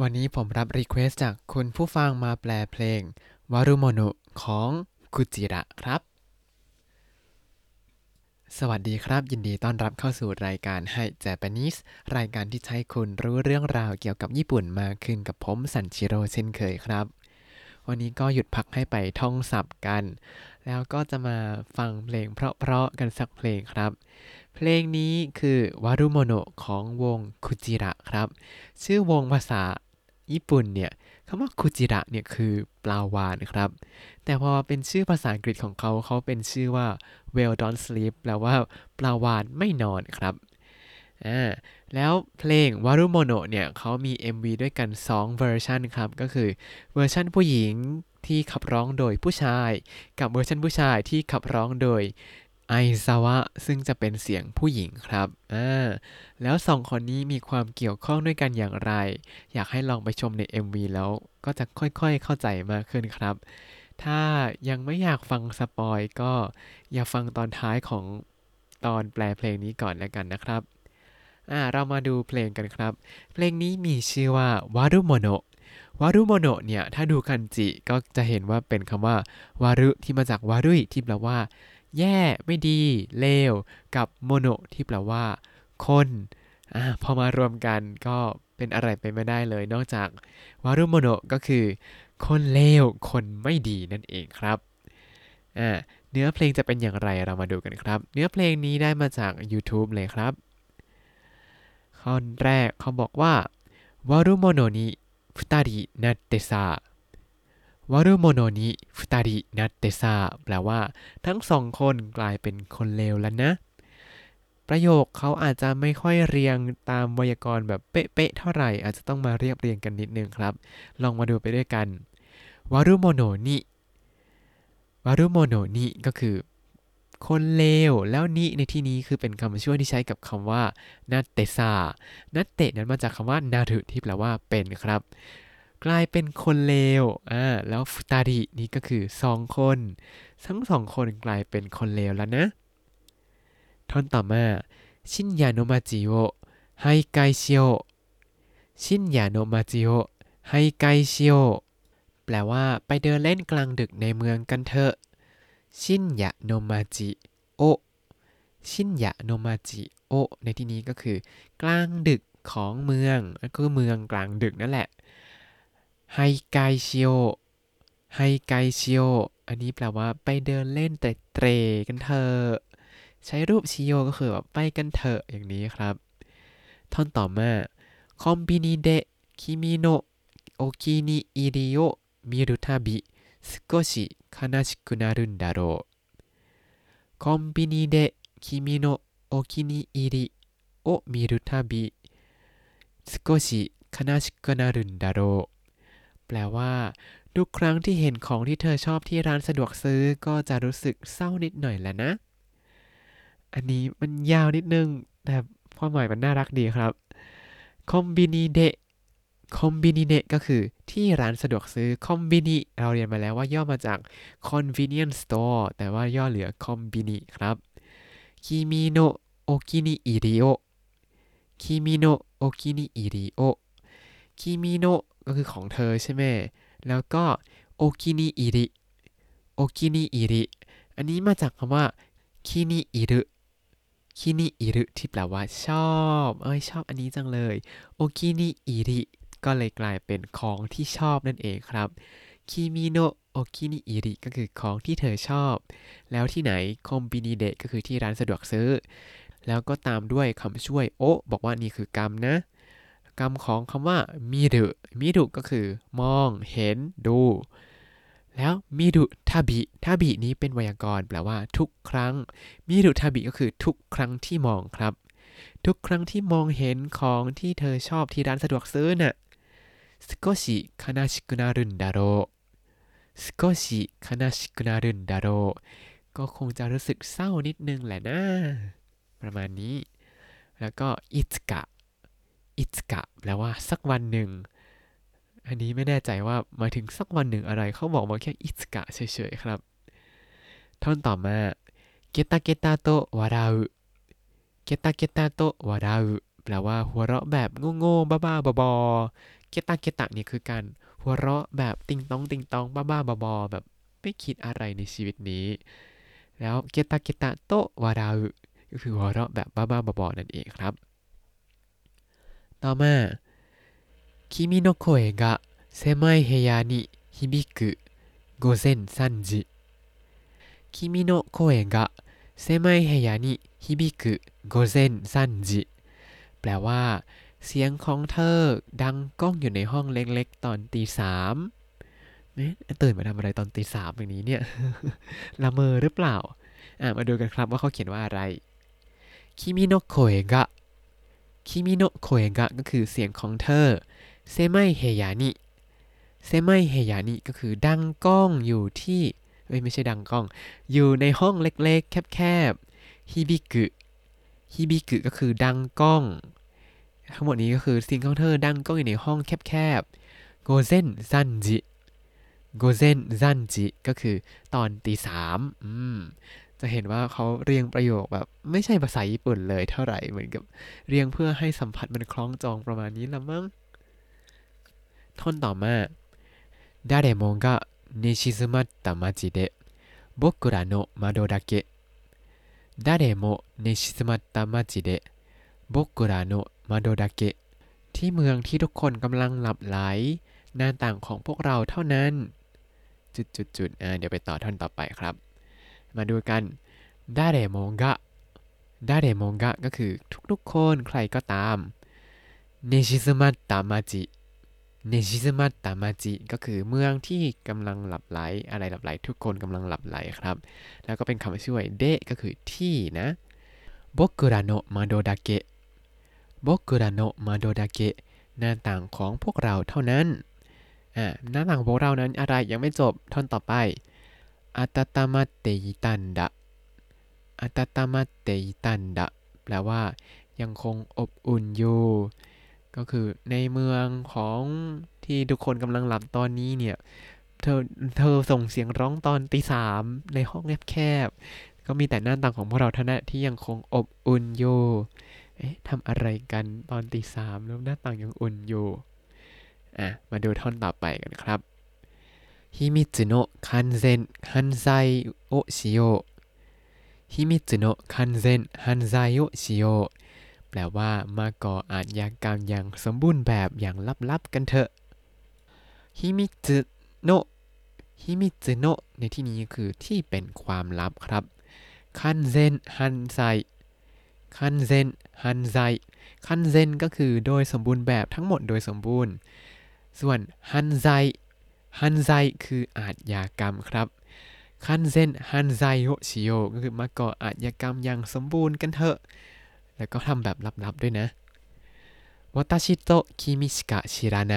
วันนี้ผมรับ request จากคุณผู้ฟังมาแปลเพลงวารุโมนะของคุจิระครับ สวัสดีครับ ยินดีต้อนรับเข้าสู่รายการให้ Japanese รายการที่ให้คุณรู้เรื่องราวเกี่ยวกับญี่ปุ่นมากขึ้นกับผมสันชิโร่เช่นเคยครับ วันนี้ก็หยุดพักให้ไปท่องศัพท์กัน แล้วก็จะมาฟังเพลงเพราะๆกันสักเพลงครับ เพลงนี้คือวารุโมโนของวงคุจิระครับ ชื่อวงภาษาญี่ปุ่นเนี่ยคำว่าคุจิระเนี่ยคือปลาวานครับ แต่พอเป็นชื่อภาษาอังกฤษของเขาเขาเป็นชื่อว่า whale don't sleep แปลว่าปลาวาฬไม่นอนครับอ่าแล้วเพลงวารุโมโนเนี่ยเขามี MV ด้วยกัน 2 เวอร์ชันครับ ก็คือเวอร์ชันผู้หญิง ที่ขับร้องโดยผู้ชาย กับเวอร์ชันผู้ชายที่ขับร้องโดยไอซาวะซึ่งจะเป็นเสียงผู้หญิงครับอ่าแล้วสองคนนี้มีความเกี่ยวข้องด้วยกันอย่างไร อยากให้ลองไปชมใน MV แล้วก็จะค่อยๆเข้าใจมากขึ้นครับ ถ้ายังไม่อยากฟัง spoil ก็อย่าฟังตอนท้ายของตอนแปลเพลงนี้ก่อนแล้วกันนะครับอ่าเรามาดูเพลงกันครับ เพลงนี้มีชื่อว่าวารุโมโนะ วารุโมโนเนี่ย ถ้าดูคันจิก็จะเห็นว่าเป็นคำว่าวารุที่มาจากวารุยที่แปลว่า แย่ ไม่ดี เลว กับโมโนที่แปลว่า คนอพอมารวมกันก็เป็นอะไรไปไม่ได้เลย นอกจากวารุโมโนก็คือ คนเลว คนไม่ดีนั่นเองครับเนื้อเพลงจะเป็นอย่างไรเรามาดูกันครับ เนื้อเพลงนี้ได้มาจาก YouTube เลยครับข้อแรกเขาบอกว่าวารุโมโนนิ 二人なってさ悪者に 二人なってさ แปลว่า ทั้งสองคนกลายเป็นคนเลวแล้วนะ ประโยคเขาอาจจะไม่ค่อยเรียงตามไวยากรณ์แบบเป๊ะๆเท่าไหร่ อาจจะต้องมาเรียบเรียงกันนิดนึงครับ ลองมาดูไปด้วยกันวารุโมโนนิวารุโมโนนิก็คือ คนเลว แล้ว に ในที่นี้คือเป็นคำช่วยที่ใช้กับคำว่าなってさ なって นั้นมาจากคำว่าなる ที่แปลว่าเป็นครับ กลายเป็นคนเลวอ่าแล้วฟุตารินี่ก็คือสองคน ทั้งสองคนกลายเป็นคนเลวแล้วนะ ท่อนต่อมา深夜の街を徘徊しよう 深夜の街を徘徊しよう แปลว่าไปเดินเล่นกลางดึกในเมืองกันเถอะ 深夜の街を 深夜の街を ในที่นี้ก็คือกลางดึกของเมืองก็คือเมืองกลางดึกนั่นแหละ徘徊しよう 徘徊しよう อันนี้แปลว่าไปเดินเล่นเตร็ดเตร่กันเถอะใช้รูป しよう ก็คือแบบไปกันเถอะอย่างนี้ครับ ท่อนต่อมาコンビニで君のお気に入りを見るたび 少し悲しくなるんだろう。コンビニで君のお気に入りを見るたび少し悲しくなるんだろう แปลว่า ทุกครั้งที่เห็นของที่เธอชอบที่ร้านสะดวกซื้อก็จะรู้สึกเศร้านิดหน่อยแหละนะ อันนี้มันยาวนิดนึง แต่ความหมายมันน่ารักดีครับคอมบินิเดะ コンビニで ก็คือที่ร้านสะดวกซื้อコンビニ เราเรียนมาแล้วว่าย่อมาจาก convenience store แต่ว่าย่อเหลือコンビニ ครับ 君のお気に入りを 君のお気に入りを 君の ก็คือของเธอใช่ไหมแล้วก็お気に入り お気に入り อันนี้มาจากคำว่า気に入る 気に入る ที่แปลว่าชอบ เอ้ยชอบอันนี้จังเลย お気に入り ก็เลยกลายเป็นของที่ชอบนั่นเองครับ君のお気に入り ก็คือของที่เธอชอบ แล้วที่ไหนコンビニで ก็คือที่ร้านสะดวกซื้อ แล้วก็ตามด้วยคำช่วย を บอกว่านี่คือกรรมนะ กรรมของคำว่ามิรุมิรุก็คือ มอง เห็น ดู แล้ว 見るたび たび นี้เป็นไวยากรณ์แปลว่า ทุกครั้งมิรุทาบิก็คือทุกครั้งที่มองครับ ทุกครั้งที่มองเห็นของที่เธอชอบที่ร้านสะดวกซื้อน่ะ 少し悲しくなるんだろう少し悲しくなるんだろうก็คงจะรู้สึกเศร้านิดนึงแหละนะ ประมาณนี้ แล้วก็อิตกะอิตกะแปลว่าสักวันหนึ่ง อันนี้ไม่แน่ใจว่าหมายถึงสักวันหนึ่งอะไร เขาบอกมาแค่อิตกะเฉยๆครับ ท่อนต่อมาเกตาเกตาโตวาราอุเกตาเกตาโตวาราอุแปลว่าหัวเราะแบบโง่ๆบ้าๆบอๆ เกตาเกตะนี่คือการหัวเราะแบบติงตองติงตองบ้าบ้าบอๆแบบไม่คิดอะไรในชีวิตนี้ แล้วเกตาเกตะโตวาราอุก็คือหัวเราะแบบบ้าบ้าบอๆนั่นเองครับ ต่อมา君の声が狭い部屋に響く午前3時君の声が狭い部屋に響く午前3時แปลว่า เสียงของเธอดังก้องอยู่ในห้องเล็กๆ ตอนตีสามเอ๊ะตื่นมาทำอะไรตอนตีสามอย่างนี้เนี่ย ละเมอหรือเปล่า อะมาดูกันครับว่าเขาเขียนว่าอะไร 君の声が 君の声が ก็คือเสียงของเธอ 狭い部屋に 狭い部屋に ก็คือดังก้องอยู่ที่เอ้ยไม่ใช่ดังก้อง อยู่ในห้องเล็กๆ แคบๆฮิบิกุฮิบิกุก็คือดังก้อง ทั้งหมดนี้ก็คือเสียงของเธอดังก้องอยู่ในห้องแคบๆโกเซนซันจิโกเซนซันจิก็คือตอนตีสามอืมจะเห็นว่าเขาเรียงประโยคแบบไม่ใช่ภาษาญี่ปุ่นเลยเท่าไหร่เหมือนกับเรียงเพื่อให้สัมผัสมันคล้องจองประมาณนี้ละมั้งท่อนต่อมา誰もが寝静まった街で僕らの窓だけ誰も寝静まった街で僕らの มาโดดาเกะ ที่เมืองที่ทุกคนกำลังหลับไหล หน้าต่างของพวกเราเท่านั้น จุดๆๆอ่าเดี๋ยวไปต่อท่อนต่อไปครับ มาดูกัน誰もが 誰もが ก็คือทุกๆคนใครก็ตาม寝静まった街 寝静まった街 ก็คือเมืองที่กำลังหลับไหลอะไรหลับไหล ทุกคนกำลังหลับไหลครับ แล้วก็เป็นคำช่วย で ก็คือที่นะ僕らの窓だけ บกุระโนะมาโดดาเกะหน้าต่างของพวกเราเท่านั้นอ่าหน้าต่างของพวกเรานั้นอะไรยังไม่จบท่อนต่อไปอาตตามาเตยิตันดะอาตตามาเตยิตันดะแปลว่ายังคงอบอุ่นอยู่ ก็คือในเมืองของที่ทุกคนกำลังหลับตอนนี้เนี่ย เธอเธอส่งเสียงร้องตอนตีสามในห้องแคบๆก็มีแต่หน้าต่างของพวกเราเท่านั้นที่ยังคงอบอุ่นอยู่ เอ๊ะทำอะไรกันตอนตีสามแล้วหน้าต่างยังอุ่นอยู่ อะ มาดูท่อนต่อไปกันครับ秘密の完全犯罪をしよう 秘密の完全犯罪をしよう แปลว่ามาก่ออาชญากรรมอย่างสมบูรณ์แบบอย่างลับๆกันเถอะ秘密の 秘密の ในที่นี้คือที่เป็นความลับครับ完全犯罪 完全 犯罪 完全 ก็คือโดยสมบูรณ์แบบทั้งหมดโดยสมบูรณ์ ส่วน 犯罪 犯罪 คืออาชญากรรมครับ完全犯罪をしよう ก็คือมาก่ออาชญากรรมอย่างสมบูรณ์กันเถอะ แล้วก็ทำแบบลับๆด้วยนะ私と君しか知らな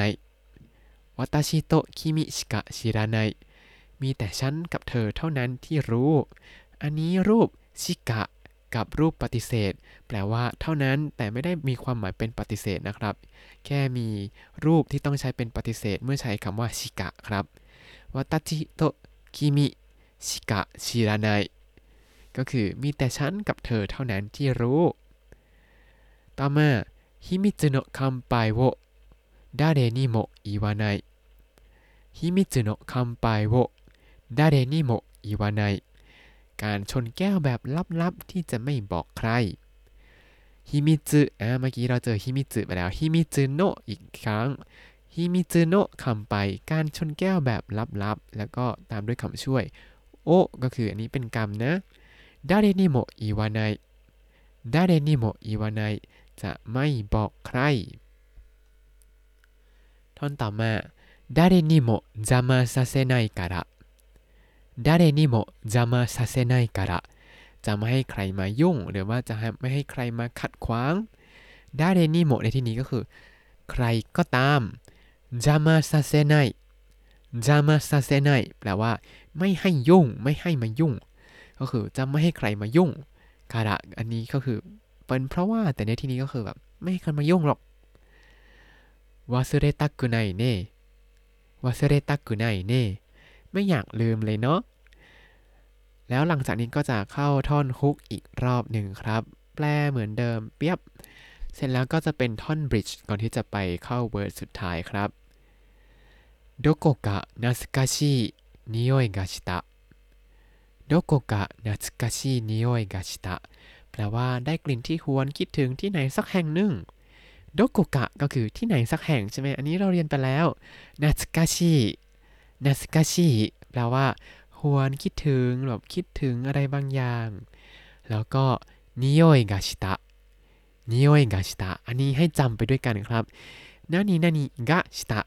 い 私と君しか知らないมีแต่ฉันกับเธอเท่านั้นที่รู้ อันนี้รูปชิกะ กับรูปปฏิเสธ แปลว่าเท่านั้นแต่ไม่ได้มีความหมายเป็นปฏิเสธนะครับ แค่มีรูปที่ต้องใช้เป็นปฏิเสธ เมื่อใช้คำว่าชิกะครับวาตาชิโตคิมิชิกะชิราไนก็คือมีแต่ฉันกับเธอเท่านั้นที่รู้ ต่อมาฮิมิจุโนะคัมไปโว誰にも言わない秘密の乾杯を 誰にも言わない การชนแก้วแบบลับๆ ที่จะไม่บอกใครฮิมิจึอ่าเมื่อกี้เราเจอ秘密 ไปแล้ว 秘密の อีกครั้ง 秘密の乾杯 การชนแก้วแบบลับๆ แล้วก็ตามด้วยคำช่วย を ก็คืออันนี้เป็นกรรมนะ誰にも言わない誰にも言わない จะไม่บอกใคร ท่อนต่อมาดาเรนิโมจามาซาเซไนการะ 誰にも邪魔させないからจะไม่ให้ใครมายุ่ง หรือว่าจะไม่ให้ใครมาขัดขวางดาเรนิโมในที่นี้ก็คือ ใครก็ตามจามาซาเซไนจามาซาเซไนแปลว่า ไม่ให้ยุ่ง ไม่ให้มายุ่ง ก็คือจะไม่ให้ใครมายุ่งคาระอันนี้ก็คือเป็นเพราะว่าแต่ในที่นี้ก็คือแบบไม่ให้ใครมายุ่งหรอกวาซึเรตักุไนเน่วาซึเรตักุไนเน่ ไม่อยากลืมเลยเนาะ แล้วหลังจากนี้ก็จะเข้าท่อนฮุกอีกรอบหนึ่งครับ แปลเหมือนเดิมเปียบ เสร็จแล้วก็จะเป็นท่อนบริดจ์ก่อนที่จะไปเข้าเวิร์ดสุดท้ายครับどこか懐かしい匂いがしたどこか懐かしい匂いがしたแปลว่าได้กลิ่นที่หวนคิดถึงที่ไหนสักแห่งหนึ่งโดโกกะก็คือที่ไหนสักแห่งใช่ไหมอันนี้เราเรียนไปแล้วนัสกาชิ นัสกาชิแปลว่า หวนคิดถึงแบบคิดถึงอะไรบางอย่าง แล้วก็นิโยกาชิตะนิโยกาชิตะอันนี้ให้จำไปด้วยกันครับนานีนานีกะชิตะ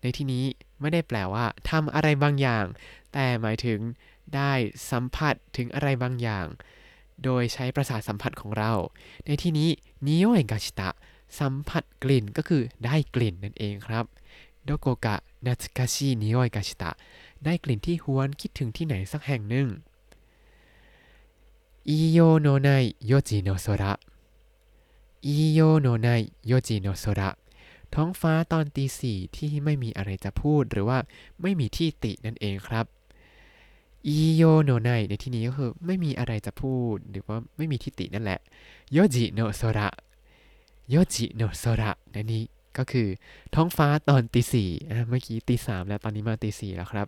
ในที่นี้ไม่ได้แปลว่าทำอะไรบางอย่าง แต่หมายถึงได้สัมผัสถึงอะไรบางอย่าง โดยใช้ประสาทสัมผัสของเรา ในที่นี้นิโยกาชิตะสัมผัสกลิ่นก็คือได้กลิ่นนั่นเองครับ โดโกกะนัตกาชินิโอยกาชิตะ ได้กลิ่นที่หวนคิดถึงที่ไหนสักแห่งหนึ่งอีโยโนไน4時の空 言いようのない4時の空 ท้องฟ้าตอนตีสี่ที่ไม่มีอะไรจะพูดหรือว่าไม่มีที่ตินั่นเองครับ言いようのない ในที่นี้ก็คือไม่มีอะไรจะพูดหรือว่าไม่มีที่ตินั่นแหละ4時の空 4時の空 นั่นนี้ ก็คือท้องฟ้าตอนตีสี่เมื่อกี้ตีสามแล้วตอนนี้มาตีสี่แล้วครับ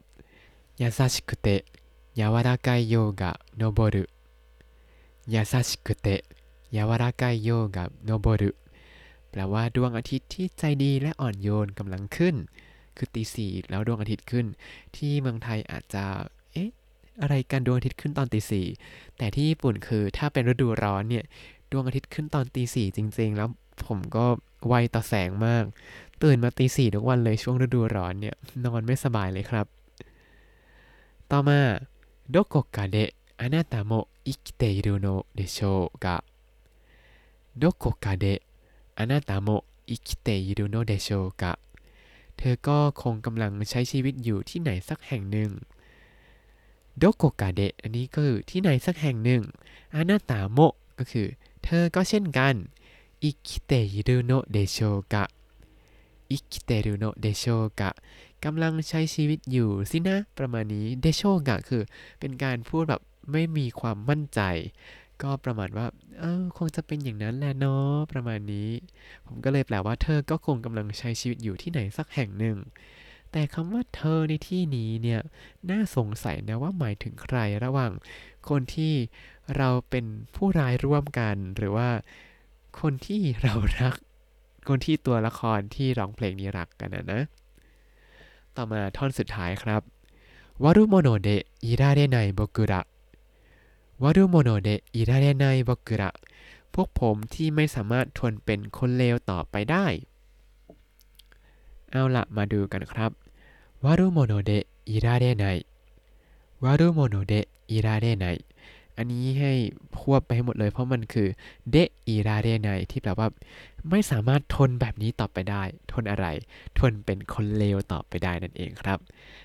優しくてยาวาระกายโยกะโนโบรุยาซาชิกุเตะยาวาระกายโยกะโนโบรุแปลว่าดวงอาทิตย์ที่ใจดีและอ่อนโยนกำลังขึ้น คือตีสี่แล้วดวงอาทิตย์ขึ้น ที่เมืองไทยอาจจะเอ๊ะอะไรกันดวงอาทิตย์ขึ้นตอนตีสี่แต่ที่ญี่ปุ่นคือถ้าเป็นฤดูร้อนเนี่ยดวงอาทิตย์ขึ้นตอนตีสี่จริง ๆ แล้วผมก็ ไวต่อแสงมาก ตื่นมาตีสี่ทุกวันเลยช่วงฤดูร้อนเนี่ยนอนไม่สบายเลยครับ ต่อมาどこかであなたも生きているのでしょうかどこかであなたも生きているのでしょうかเธอก็คงกำลังใช้ชีวิตอยู่ที่ไหนสักแห่งหนึ่งโดโกกาเดะอันนี้ก็คือที่ไหนสักแห่งหนึ่งอานาตาโมก็คือ เธอก็เช่นกัน อิคิเตยิรุโนเดโชกะอิคิเตรุโนเดโชกะกำลังใช้ชีวิตอยู่สินะ ประมาณนี้เดโชกะคือเป็นการพูดแบบไม่มีความมั่นใจ ก็ประมาณว่า เออคงจะเป็นอย่างนั้นแหละเนาะประมาณนี้ ผมก็เลยแปลว่าเธอก็คงกำลังใช้ชีวิตอยู่ที่ไหนสักแห่งหนึ่ง แต่คำว่าเธอในที่นี้เนี่ย น่าสงสัยนะว่าหมายถึงใครระหว่าง คนที่เราเป็นผู้ร้ายร่วมกันหรือว่า คนที่เรารัก คนที่ตัวละครที่ร้องเพลงนี้รักกันนะนะ ต่อมาท่อนสุดท้ายครับ悪者でいられない僕ら 悪者でいられない僕ら พวกผมที่ไม่สามารถทนเป็นคนเลวต่อไปได้ เอาละมาดูกันครับ悪者でいられない悪者でいられない อันนี้ให้ควบไปให้หมดเลย เพราะมันคือでいられない ที่แปลว่า ไม่สามารถทนแบบนี้ต่อไปได้ ทนอะไร ทนเป็นคนเลวต่อไปได้นั่นเองครับ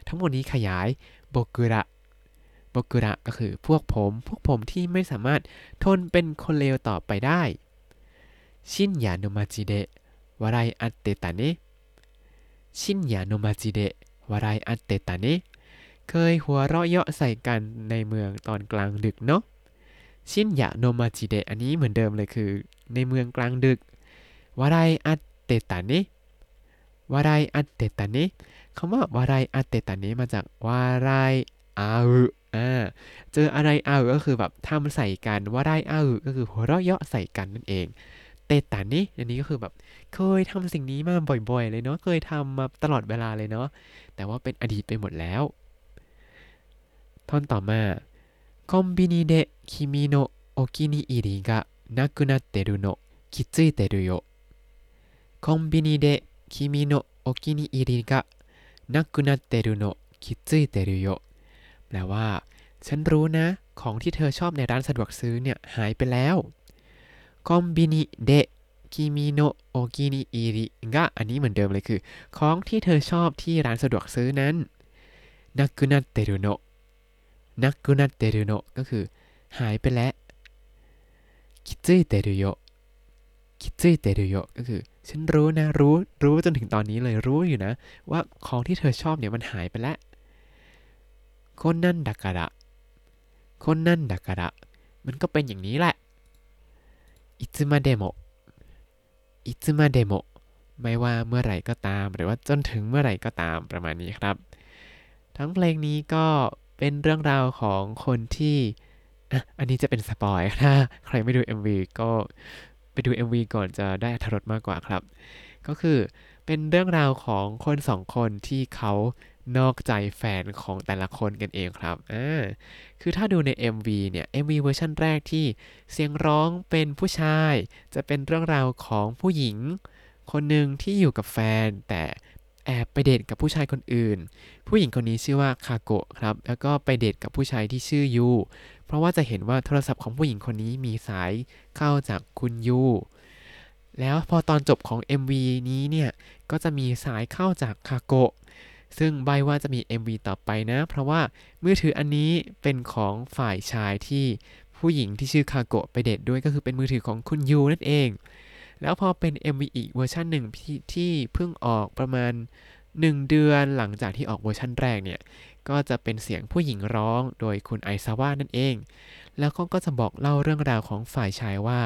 ทั้งหมดนี้ขยาย僕ら 僕ら ก็คือพวกผม พวกผมที่ไม่สามารถทนเป็นคนเลวต่อไปได้ 深夜の街で笑い合ってたね深夜の街で笑い合ってたね เคยหัวเราะเยาะใส่กันในเมืองตอนกลางดึกเนาะ深夜の街で อันนี้เหมือนเดิมเลยคือ ในเมืองกลางดึก笑い合ってたね 笑い合ってたね คำว่า 笑い合ってたね มาจาก 笑い合う อ่าเจออะไร 合う ก็คือแบบทำใส่กันวารายอาอึก็คือหัวเราะเยาะใส่กันนั่นเองてたね อันนี้ก็คือแบบเคยทำสิ่งนี้มาบ่อยๆ เลยเนาะเคยทำมาตลอดเวลาเลยเนาะแต่ว่าเป็นอดีตไปหมดแล้ว ท่อนต่อมาコンビニで君のお気に入りがなくなってるの気づいてるよ コンビニで君のお気に入りがなくなってるの気 แปลว่า ฉันรู้นะ ของที่เธอชอบในร้านสะดวกซื้อเนี่ยหายไปแล้วคอมบินิเดะคิมิโนโอกินิอิริกะอันนี้เหมือนเดิมเลยคือ ของที่เธอชอบที่ร้านสะดวกซื้อนั้นนักุนัตเตรุโน นักกุนัตเตรุโนก็คือ หายไปแล้วคิดจุ้ยเตรุโยคิดจุ้ยเตรุโยก็คือ ฉันรู้นะ รู้รู้จนถึงตอนนี้เลยรู้อยู่นะ ว่าของที่เธอชอบเนี่ยมันหายไปแล้วこんなんだから こんなんだから มันก็เป็นอย่างนี้แหละいつまでも いつまでも ไม่ว่าเมื่อไหร่ก็ตาม หรือว่าจนถึงเมื่อไหร่ก็ตามประมาณนี้ครับ ทั้งเพลงนี้ก็ เป็นเรื่องราวของคนที่อันนี้จะเป็น spoil ถ้าใครไม่ดู MV ก็ไปดู MV ก่อนจะได้อรรถรสมากกว่าครับ ก็คือเป็นเรื่องราวของคนสองคนที่เขานอกใจแฟนของแต่ละคนกันเองครับอ่าคือถ้าดูใน MV เนี่ย MV เวอร์ชันแรกที่เสียงร้องเป็นผู้ชาย จะเป็นเรื่องราวของผู้หญิง คนหนึ่งที่อยู่กับแฟน แต่ แอบไปเดทกับผู้ชายคนอื่น ผู้หญิงคนนี้ชื่อว่าคาโกะครับ แล้วก็ไปเดทกับผู้ชายที่ชื่อยู เพราะว่าจะเห็นว่าโทรศัพท์ของผู้หญิงคนนี้มีสายเข้าจากคุณยู แล้วพอตอนจบของ MV นี้เนี่ย ก็จะมีสายเข้าจากคาโกะ ซึ่งแปลว่าจะมี MV ต่อไปนะ เพราะว่ามือถืออันนี้เป็นของฝ่ายชายที่ผู้หญิงที่ชื่อคาโกะไปเดทด้วยก็คือเป็นมือถือของคุณยูนั่นเอง แล้วพอเป็น MV อีกเวอร์ชันหนึ่งที่ที่เพิ่งออกประมาณ 1 เดือนหลังจากที่ออกเวอร์ชันแรกเนี่ย ก็จะเป็นเสียงผู้หญิงร้องโดยคุณไอซาวะนั่นเอง แล้วเขาก็จะบอกเล่าเรื่องราวของฝ่ายชายว่า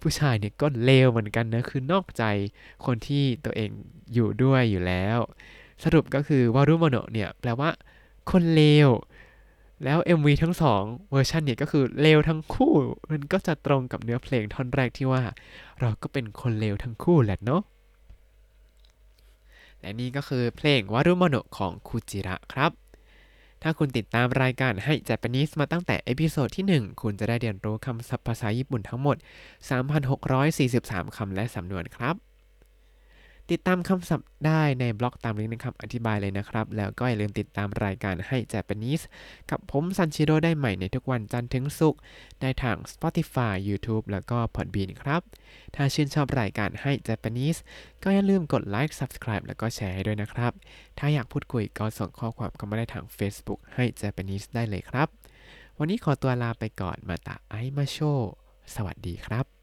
ผู้ชายเนี่ยก็เลวเหมือนกันนะ คือนอกใจคนที่ตัวเองอยู่ด้วยอยู่แล้ว สรุปก็คือวารุโมโนะเนี่ยแปลว่าคนเลว แล้ว MV ทั้งสองเวอร์ชันเนี่ยก็คือเลวทั้งคู่ มันก็จะตรงกับเนื้อเพลงท่อนแรกที่ว่า เราก็เป็นคนเลวทั้งคู่แหละเนาะและนี่ก็คือเพลงวารุโมโนของคูจิระครับ ถ้าคุณติดตามรายการให้ Japanese มาตั้งแต่ episode ที่ 1 คุณจะได้เรียนรู้คำศัพท์ภาษาญี่ปุ่นทั้งหมด 3,643 คำและสำนวนครับ ติดตามคำศัพท์ได้ในบล็อกตามลิงก์ในคำอธิบายเลยนะครับ แล้วก็อย่าลืมติดตามรายการให้ Japanese กับผมซันชิโร่ได้ใหม่ในทุกวันจันทร์ถึงศุกร์ได้ทาง Spotify YouTube แล้วก็ Podbean ครับ ถ้าชื่นชอบรายการให้ Japanese ก็อย่าลืมกดไลค์ Subscribe แล้วก็แชร์ให้ด้วยนะครับ ถ้าอยากพูดคุยก็ส่งข้อความเข้ามาได้ทาง Facebook ให้ Japanese ได้เลยครับ วันนี้ขอตัวลาไปก่อนมาตาไอมาโช สวัสดีครับ